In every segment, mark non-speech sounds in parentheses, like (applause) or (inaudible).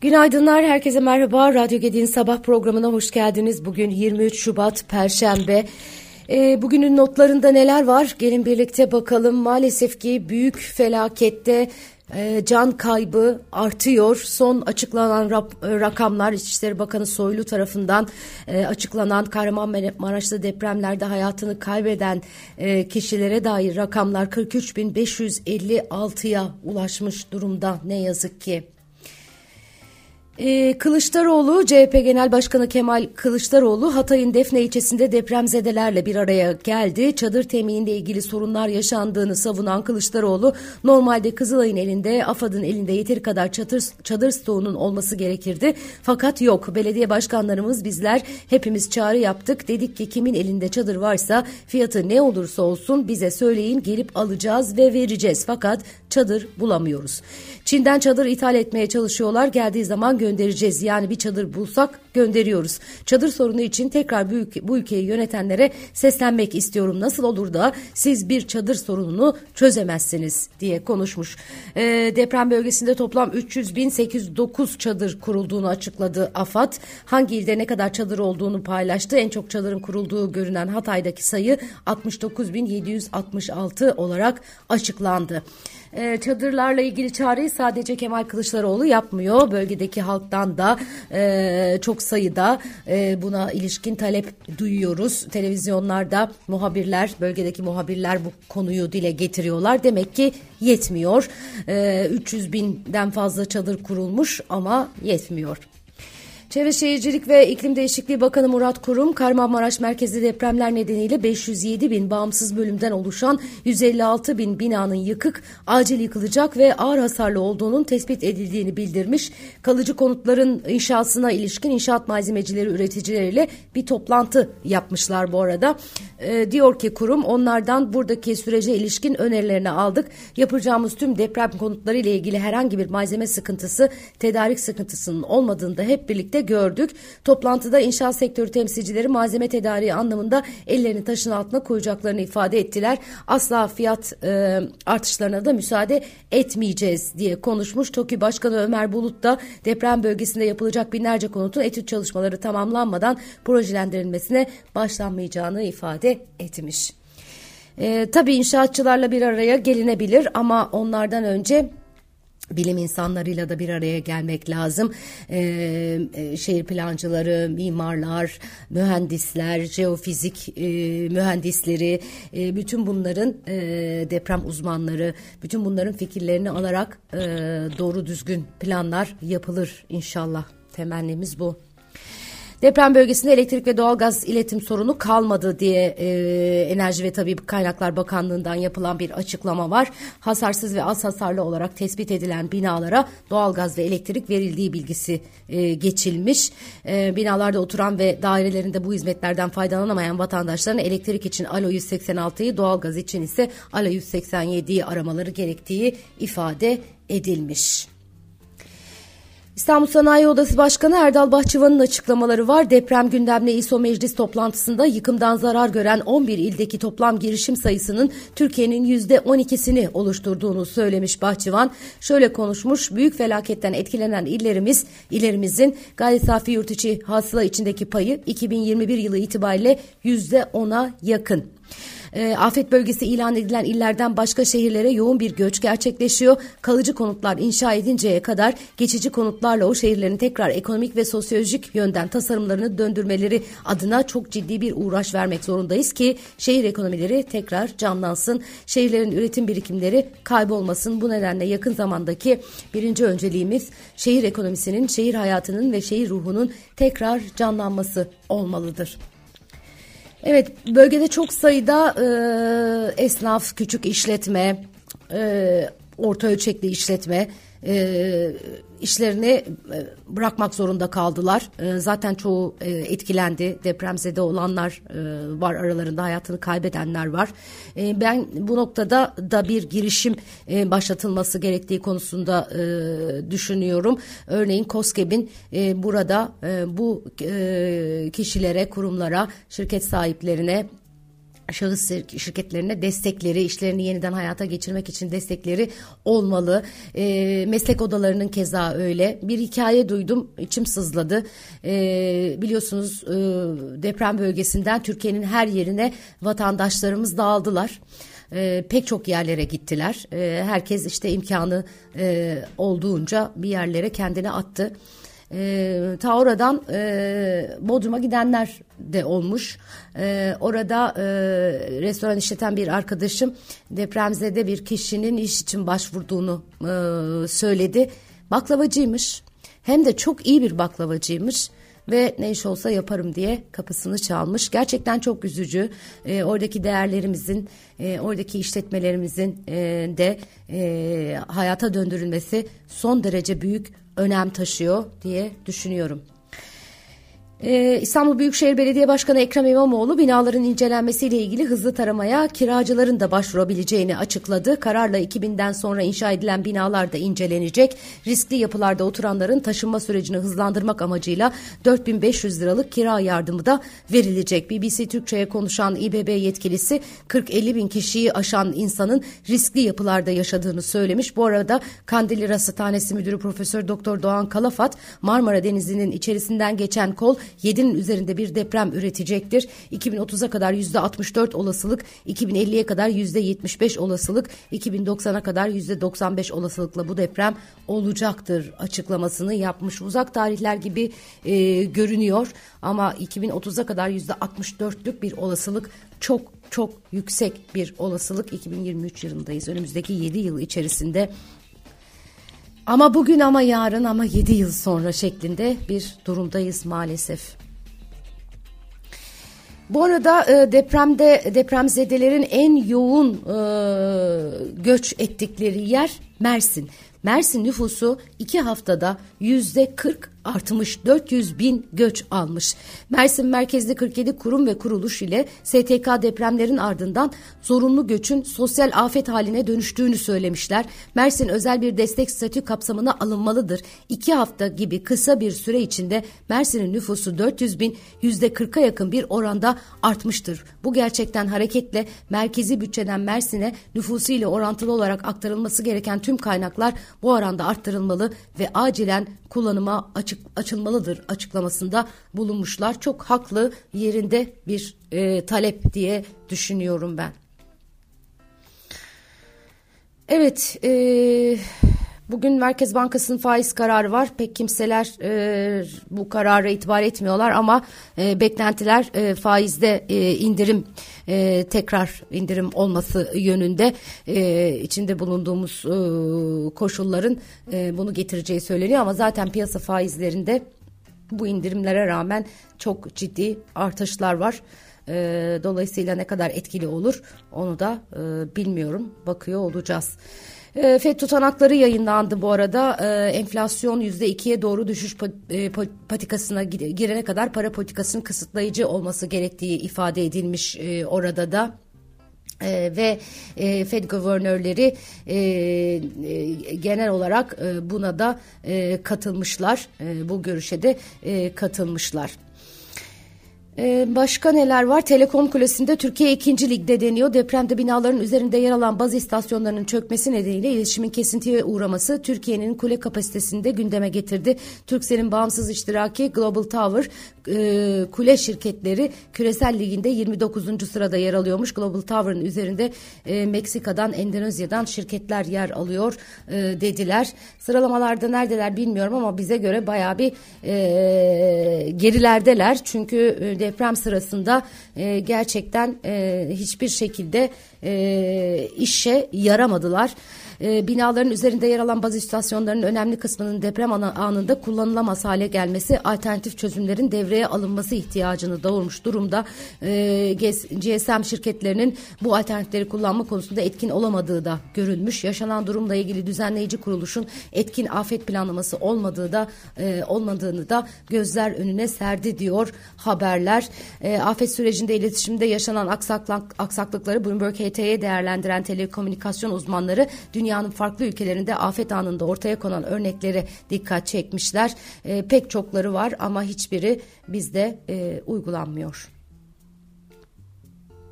Günaydınlar, herkese merhaba. Radyo Gedi'nin sabah programına hoş geldiniz. Bugün 23 Şubat, Perşembe. E, bugünün notlarında neler var? Gelin birlikte bakalım. Maalesef ki büyük felakette e, can kaybı artıyor. Son açıklanan rap, e, rakamlar İçişleri Bakanı Soylu tarafından e, açıklanan Kahramanmaraş'ta depremlerde hayatını kaybeden e, kişilere dair rakamlar 43.556'ya ulaşmış durumda ne yazık ki. Ee, Kılıçdaroğlu, CHP Genel Başkanı Kemal Kılıçdaroğlu Hatay'ın Defne ilçesinde depremzedelerle bir araya geldi. Çadır teminiyle ilgili sorunlar yaşandığını savunan Kılıçdaroğlu, normalde Kızılay'ın elinde, AFAD'ın elinde yeteri kadar çadır, çadır stoğunun olması gerekirdi. Fakat yok. Belediye başkanlarımız bizler hepimiz çağrı yaptık. Dedik ki kimin elinde çadır varsa fiyatı ne olursa olsun bize söyleyin gelip alacağız ve vereceğiz. Fakat çadır bulamıyoruz. Çin'den çadır ithal etmeye çalışıyorlar. Geldiği zaman göndereceğiz. Yani bir çadır bulsak gönderiyoruz. Çadır sorunu için tekrar bu, ülke, bu ülkeyi yönetenlere seslenmek istiyorum. Nasıl olur da siz bir çadır sorununu çözemezsiniz diye konuşmuş. E, deprem bölgesinde toplam 300.809 çadır kurulduğunu açıkladı AFAD. Hangi ilde ne kadar çadır olduğunu paylaştı. En çok çadırın kurulduğu görünen Hatay'daki sayı 69.766 olarak açıklandı e, çadırlarla ilgili çağrıyı sadece Kemal Kılıçdaroğlu yapmıyor. Bölgedeki halktan da e, çok sayıda e, buna ilişkin talep duyuyoruz. Televizyonlarda muhabirler, bölgedeki muhabirler bu konuyu dile getiriyorlar. Demek ki yetmiyor. E, 300 binden fazla çadır kurulmuş ama yetmiyor. Çevre Şehircilik ve İklim Değişikliği Bakanı Murat Kurum, Kahramanmaraş merkezli depremler nedeniyle 507 bin bağımsız bölümden oluşan 156 bin binanın yıkık, acil yıkılacak ve ağır hasarlı olduğunun tespit edildiğini bildirmiş. Kalıcı konutların inşasına ilişkin inşaat malzemecileri üreticileriyle bir toplantı yapmışlar bu arada. E, diyor ki kurum onlardan buradaki sürece ilişkin önerilerini aldık. Yapacağımız tüm deprem konutları ile ilgili herhangi bir malzeme sıkıntısı, tedarik sıkıntısının olmadığını da hep birlikte gördük. Toplantıda inşaat sektörü temsilcileri malzeme tedariği anlamında ellerini taşın altına koyacaklarını ifade ettiler. Asla fiyat e, artışlarına da müsaade etmeyeceğiz diye konuşmuş. TOKİ Başkanı Ömer Bulut da deprem bölgesinde yapılacak binlerce konutun etüt çalışmaları tamamlanmadan projelendirilmesine başlanmayacağını ifade etmiş. E, tabii inşaatçılarla bir araya gelinebilir ama onlardan önce bilim insanlarıyla da bir araya gelmek lazım. Ee, e, şehir plancıları, mimarlar, mühendisler, jeofizik e, mühendisleri, e, bütün bunların e, deprem uzmanları, bütün bunların fikirlerini alarak e, doğru düzgün planlar yapılır inşallah. Temennimiz bu. Deprem bölgesinde elektrik ve doğalgaz iletim sorunu kalmadı diye e, Enerji ve Tabi Kaynaklar Bakanlığı'ndan yapılan bir açıklama var. Hasarsız ve az hasarlı olarak tespit edilen binalara doğalgaz ve elektrik verildiği bilgisi e, geçilmiş. E, binalarda oturan ve dairelerinde bu hizmetlerden faydalanamayan vatandaşların elektrik için Alo 186'yı, doğalgaz için ise Alo 187'yi aramaları gerektiği ifade edilmiş. İstanbul Sanayi Odası Başkanı Erdal Bahçıvan'ın açıklamaları var. Deprem gündemli İSO Meclis toplantısında yıkımdan zarar gören 11 ildeki toplam girişim sayısının Türkiye'nin %12'sini oluşturduğunu söylemiş Bahçıvan. Şöyle konuşmuş, büyük felaketten etkilenen illerimiz, illerimizin gayri safi yurt içi hasıla içindeki payı 2021 yılı itibariyle %10'a yakın. E, afet bölgesi ilan edilen illerden başka şehirlere yoğun bir göç gerçekleşiyor. Kalıcı konutlar inşa edinceye kadar geçici konutlarla o şehirlerin tekrar ekonomik ve sosyolojik yönden tasarımlarını döndürmeleri adına çok ciddi bir uğraş vermek zorundayız ki şehir ekonomileri tekrar canlansın. Şehirlerin üretim birikimleri kaybolmasın. Bu nedenle yakın zamandaki birinci önceliğimiz şehir ekonomisinin, şehir hayatının ve şehir ruhunun tekrar canlanması olmalıdır. Evet bölgede çok sayıda e, esnaf, küçük işletme, e, orta ölçekli işletme e, işlerini e, bırakmak zorunda kaldılar. E, zaten çoğu e, etkilendi. Depremzede olanlar e, var aralarında hayatını kaybedenler var. E, ben bu noktada da bir girişim e, başlatılması gerektiği konusunda e, düşünüyorum. Örneğin COSGAP'in e, burada e, bu e, kişilere, kurumlara, şirket sahiplerine şahıs şirketlerine destekleri, işlerini yeniden hayata geçirmek için destekleri olmalı. E, meslek odalarının keza öyle. Bir hikaye duydum, içim sızladı. E, biliyorsunuz e, deprem bölgesinden Türkiye'nin her yerine vatandaşlarımız dağıldılar. E, pek çok yerlere gittiler. E, herkes işte imkanı e, olduğunca bir yerlere kendini attı. E, ta oradan e, Bodrum'a gidenler de olmuş. E, orada e, restoran işleten bir arkadaşım depremzede bir kişinin iş için başvurduğunu e, söyledi. Baklavacıymış. Hem de çok iyi bir baklavacıymış ve ne iş olsa yaparım diye kapısını çalmış. Gerçekten çok üzücü. E, oradaki değerlerimizin, e, oradaki işletmelerimizin e, de e, hayata döndürülmesi son derece büyük önem taşıyor diye düşünüyorum. Ee, İstanbul Büyükşehir Belediye Başkanı Ekrem İmamoğlu binaların incelenmesiyle ilgili hızlı taramaya kiracıların da başvurabileceğini açıkladı. Kararla 2000'den sonra inşa edilen binalar da incelenecek. Riskli yapılarda oturanların taşınma sürecini hızlandırmak amacıyla 4500 liralık kira yardımı da verilecek. BBC Türkçe'ye konuşan İBB yetkilisi 40-50 bin kişiyi aşan insanın riskli yapılarda yaşadığını söylemiş. Bu arada Kandilli Rasathanesi Müdürü Profesör Doktor Doğan Kalafat Marmara Denizi'nin içerisinden geçen kol 7'nin üzerinde bir deprem üretecektir. 2030'a kadar %64 olasılık, 2050'ye kadar %75 olasılık, 2090'a kadar %95 olasılıkla bu deprem olacaktır açıklamasını yapmış. Uzak tarihler gibi e, görünüyor ama 2030'a kadar %64'lük bir olasılık çok çok yüksek bir olasılık 2023 yılındayız. Önümüzdeki 7 yıl içerisinde ama bugün ama yarın ama 7 yıl sonra şeklinde bir durumdayız maalesef. Bu arada e, depremde depremzedelerin en yoğun e, göç ettikleri yer Mersin. Mersin nüfusu iki haftada yüzde 40 artmış 400 bin göç almış. Mersin merkezli 47 kurum ve kuruluş ile STK depremlerin ardından zorunlu göçün sosyal afet haline dönüştüğünü söylemişler. Mersin özel bir destek statü kapsamına alınmalıdır. İki hafta gibi kısa bir süre içinde Mersin'in nüfusu 400 bin yüzde 40'a yakın bir oranda artmıştır. Bu gerçekten hareketle merkezi bütçeden Mersin'e nüfusu ile orantılı olarak aktarılması gereken tüm kaynaklar bu oranda arttırılmalı ve acilen kullanıma açık açılmalıdır açıklamasında bulunmuşlar. Çok haklı yerinde bir e, talep diye düşünüyorum ben. Evet, e, bugün Merkez Bankası'nın faiz kararı var. Pek kimseler e, bu karara itibar etmiyorlar ama e, beklentiler e, faizde e, indirim e, tekrar indirim olması yönünde e, içinde bulunduğumuz e, koşulların e, bunu getireceği söyleniyor ama zaten piyasa faizlerinde bu indirimlere rağmen çok ciddi artışlar var. E, dolayısıyla ne kadar etkili olur onu da e, bilmiyorum. Bakıyor olacağız. E, FED tutanakları yayınlandı bu arada. E, enflasyon %2'ye doğru düşüş e, patikasına girene kadar para politikasının kısıtlayıcı olması gerektiği ifade edilmiş e, orada da. Ee, ve e, Fed guvernörleri e, e, genel olarak e, buna da e, katılmışlar. E, bu görüşe de e, katılmışlar. Ee, başka neler var? Telekom Kulesi'nde Türkiye 2. Lig'de deniyor. Depremde binaların üzerinde yer alan bazı istasyonlarının çökmesi nedeniyle iletişimin kesintiye uğraması Türkiye'nin kule kapasitesinde gündeme getirdi. Türksel'in bağımsız iştiraki Global Tower e, kule şirketleri küresel liginde 29. sırada yer alıyormuş. Global Tower'ın üzerinde e, Meksika'dan, Endonezya'dan şirketler yer alıyor e, dediler. Sıralamalarda neredeler bilmiyorum ama bize göre baya bir e, gerilerdeler. Çünkü e, deprem sırasında e, gerçekten e, hiçbir şekilde e, işe yaramadılar. E, binaların üzerinde yer alan bazı istasyonların önemli kısmının deprem anında kullanılamaz hale gelmesi alternatif çözümlerin devreye alınması ihtiyacını doğurmuş durumda. E, GSM şirketlerinin bu alternatifleri kullanma konusunda etkin olamadığı da görülmüş. Yaşanan durumla ilgili düzenleyici kuruluşun etkin afet planlaması olmadığı da e, olmadığını da gözler önüne serdi diyor haberler. E, afet sürecinde iletişimde yaşanan aksaklık, aksaklıkları Bloomberg HT'ye değerlendiren telekomünikasyon uzmanları dünyanın farklı ülkelerinde afet anında ortaya konan örneklere dikkat çekmişler. E, pek çokları var ama hiçbiri bizde e, uygulanmıyor.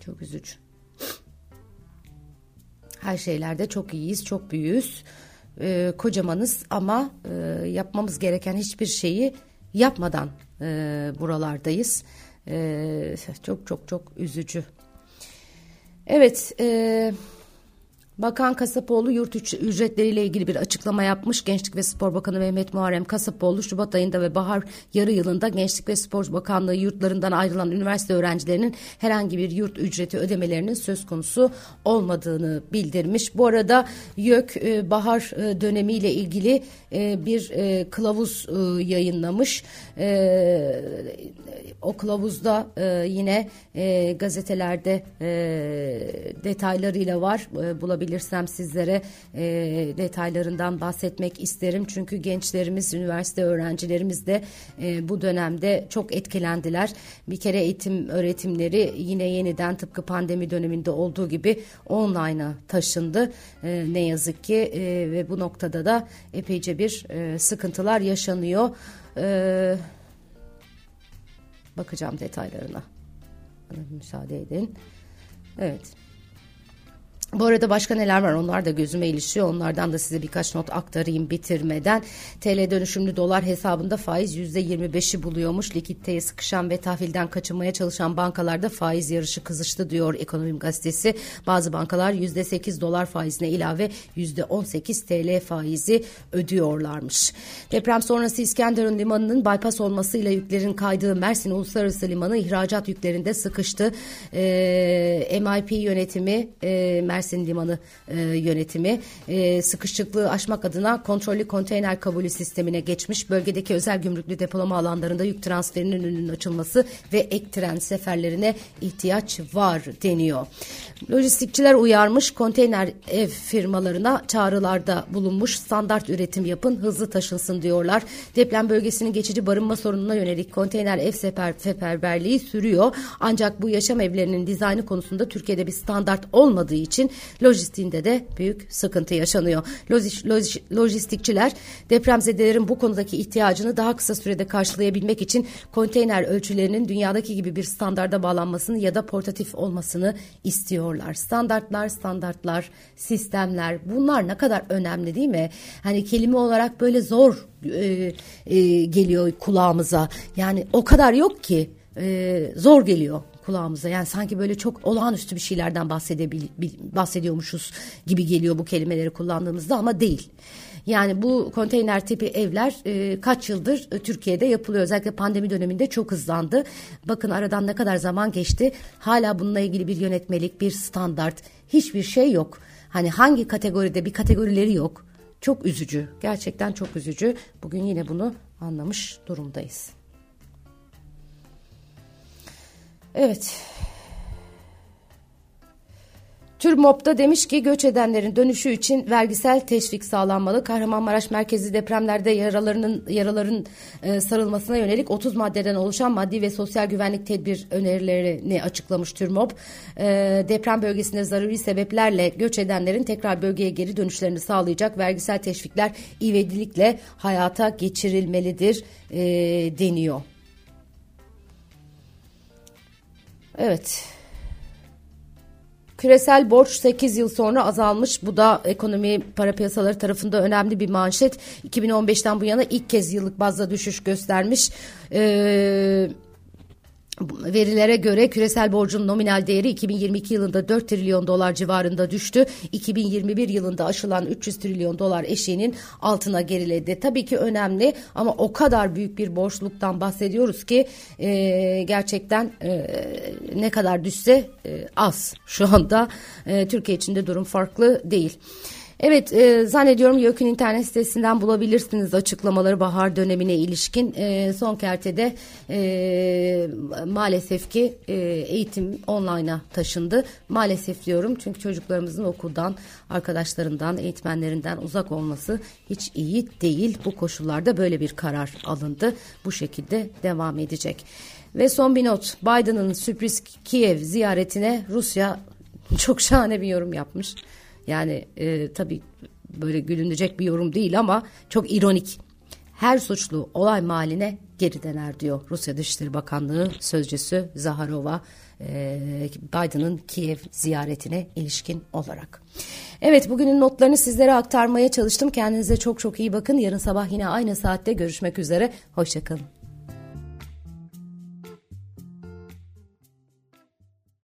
Çok üzücü. Her şeylerde çok iyiyiz, çok büyüğüz. Ee, kocamanız ama e, yapmamız gereken hiçbir şeyi yapmadan e, buralardayız. E, çok çok çok üzücü. Evet, e, Bakan Kasapoğlu yurt ücretleriyle ilgili bir açıklama yapmış. Gençlik ve Spor Bakanı Mehmet Muharrem Kasapoğlu Şubat ayında ve bahar yarı yılında Gençlik ve Spor Bakanlığı yurtlarından ayrılan üniversite öğrencilerinin herhangi bir yurt ücreti ödemelerinin söz konusu olmadığını bildirmiş. Bu arada YÖK e, bahar e, dönemiyle ilgili e, bir kılavuz yayınlamış. O kılavuzda yine gazetelerde detaylarıyla var. Bulabilirsiniz bulabilirsem sizlere e, detaylarından bahsetmek isterim. Çünkü gençlerimiz, üniversite öğrencilerimiz de e, bu dönemde çok etkilendiler. Bir kere eğitim öğretimleri yine yeniden tıpkı pandemi döneminde olduğu gibi online'a taşındı. E, ne yazık ki e, ve bu noktada da epeyce bir e, sıkıntılar yaşanıyor. E, bakacağım detaylarına. Müsaade edin. Evet. Bu arada başka neler var onlar da gözüme ilişiyor. Onlardan da size birkaç not aktarayım bitirmeden. TL dönüşümlü dolar hesabında faiz %25'i buluyormuş. Likiditeye sıkışan ve tahvilden kaçınmaya çalışan bankalarda faiz yarışı kızıştı diyor Ekonomim Gazetesi. Bazı bankalar %8 dolar faizine ilave %18 TL faizi ödüyorlarmış. Deprem sonrası İskenderun Limanı'nın bypass olmasıyla yüklerin kaydığı Mersin Uluslararası Limanı ihracat yüklerinde sıkıştı. Ee, MIP yönetimi e, Mersin Mersin Limanı e, yönetimi e, sıkışıklığı aşmak adına kontrollü konteyner kabulü sistemine geçmiş. Bölgedeki özel gümrüklü depolama alanlarında yük transferinin önünün açılması ve ek tren seferlerine ihtiyaç var deniyor. Lojistikçiler uyarmış konteyner ev firmalarına çağrılarda bulunmuş standart üretim yapın hızlı taşınsın diyorlar. Deprem bölgesinin geçici barınma sorununa yönelik konteyner ev sefer, seferberliği sürüyor. Ancak bu yaşam evlerinin dizaynı konusunda Türkiye'de bir standart olmadığı için lojistiğinde de büyük sıkıntı yaşanıyor. Loj, loj, lojistikçiler depremzedelerin bu konudaki ihtiyacını daha kısa sürede karşılayabilmek için konteyner ölçülerinin dünyadaki gibi bir standarda bağlanmasını ya da portatif olmasını istiyorlar. Standartlar, standartlar, sistemler bunlar ne kadar önemli değil mi? Hani kelime olarak böyle zor e, e, geliyor kulağımıza. Yani o kadar yok ki e, zor geliyor kulağımıza. Yani sanki böyle çok olağanüstü bir şeylerden bahsedebil, bahsediyormuşuz gibi geliyor bu kelimeleri kullandığımızda ama değil. Yani bu konteyner tipi evler e, kaç yıldır e, Türkiye'de yapılıyor. Özellikle pandemi döneminde çok hızlandı. Bakın aradan ne kadar zaman geçti. Hala bununla ilgili bir yönetmelik, bir standart, hiçbir şey yok. Hani hangi kategoride bir kategorileri yok. Çok üzücü. Gerçekten çok üzücü. Bugün yine bunu anlamış durumdayız. Evet. TÜRMOP'ta demiş ki göç edenlerin dönüşü için vergisel teşvik sağlanmalı. Kahramanmaraş merkezi depremlerde yaralarının yaraların e, sarılmasına yönelik 30 maddeden oluşan maddi ve sosyal güvenlik tedbir önerilerini açıklamış TÜRMOP. E, deprem bölgesinde zaruri sebeplerle göç edenlerin tekrar bölgeye geri dönüşlerini sağlayacak vergisel teşvikler ivedilikle hayata geçirilmelidir e, deniyor. Evet. Küresel borç 8 yıl sonra azalmış. Bu da ekonomi para piyasaları tarafında önemli bir manşet. 2015'ten bu yana ilk kez yıllık bazda düşüş göstermiş. Ee, Verilere göre küresel borcun nominal değeri 2022 yılında 4 trilyon dolar civarında düştü. 2021 yılında aşılan 300 trilyon dolar eşiğinin altına geriledi. Tabii ki önemli ama o kadar büyük bir borçluktan bahsediyoruz ki e, gerçekten e, ne kadar düşse e, az şu anda. E, Türkiye için de durum farklı değil. Evet e, zannediyorum YÖK'ün internet sitesinden bulabilirsiniz açıklamaları bahar dönemine ilişkin. E, son kertede e, maalesef ki e, eğitim online'a taşındı. Maalesef diyorum çünkü çocuklarımızın okuldan, arkadaşlarından, eğitmenlerinden uzak olması hiç iyi değil. Bu koşullarda böyle bir karar alındı. Bu şekilde devam edecek. Ve son bir not. Biden'ın sürpriz Kiev ziyaretine Rusya (laughs) çok şahane bir yorum yapmış. Yani e, tabii böyle gülünecek bir yorum değil ama çok ironik. Her suçlu olay mahalline geri döner diyor Rusya Dışişleri Bakanlığı sözcüsü Zaharova e, Biden'ın Kiev ziyaretine ilişkin olarak. Evet bugünün notlarını sizlere aktarmaya çalıştım. Kendinize çok çok iyi bakın. Yarın sabah yine aynı saatte görüşmek üzere. Hoşçakalın.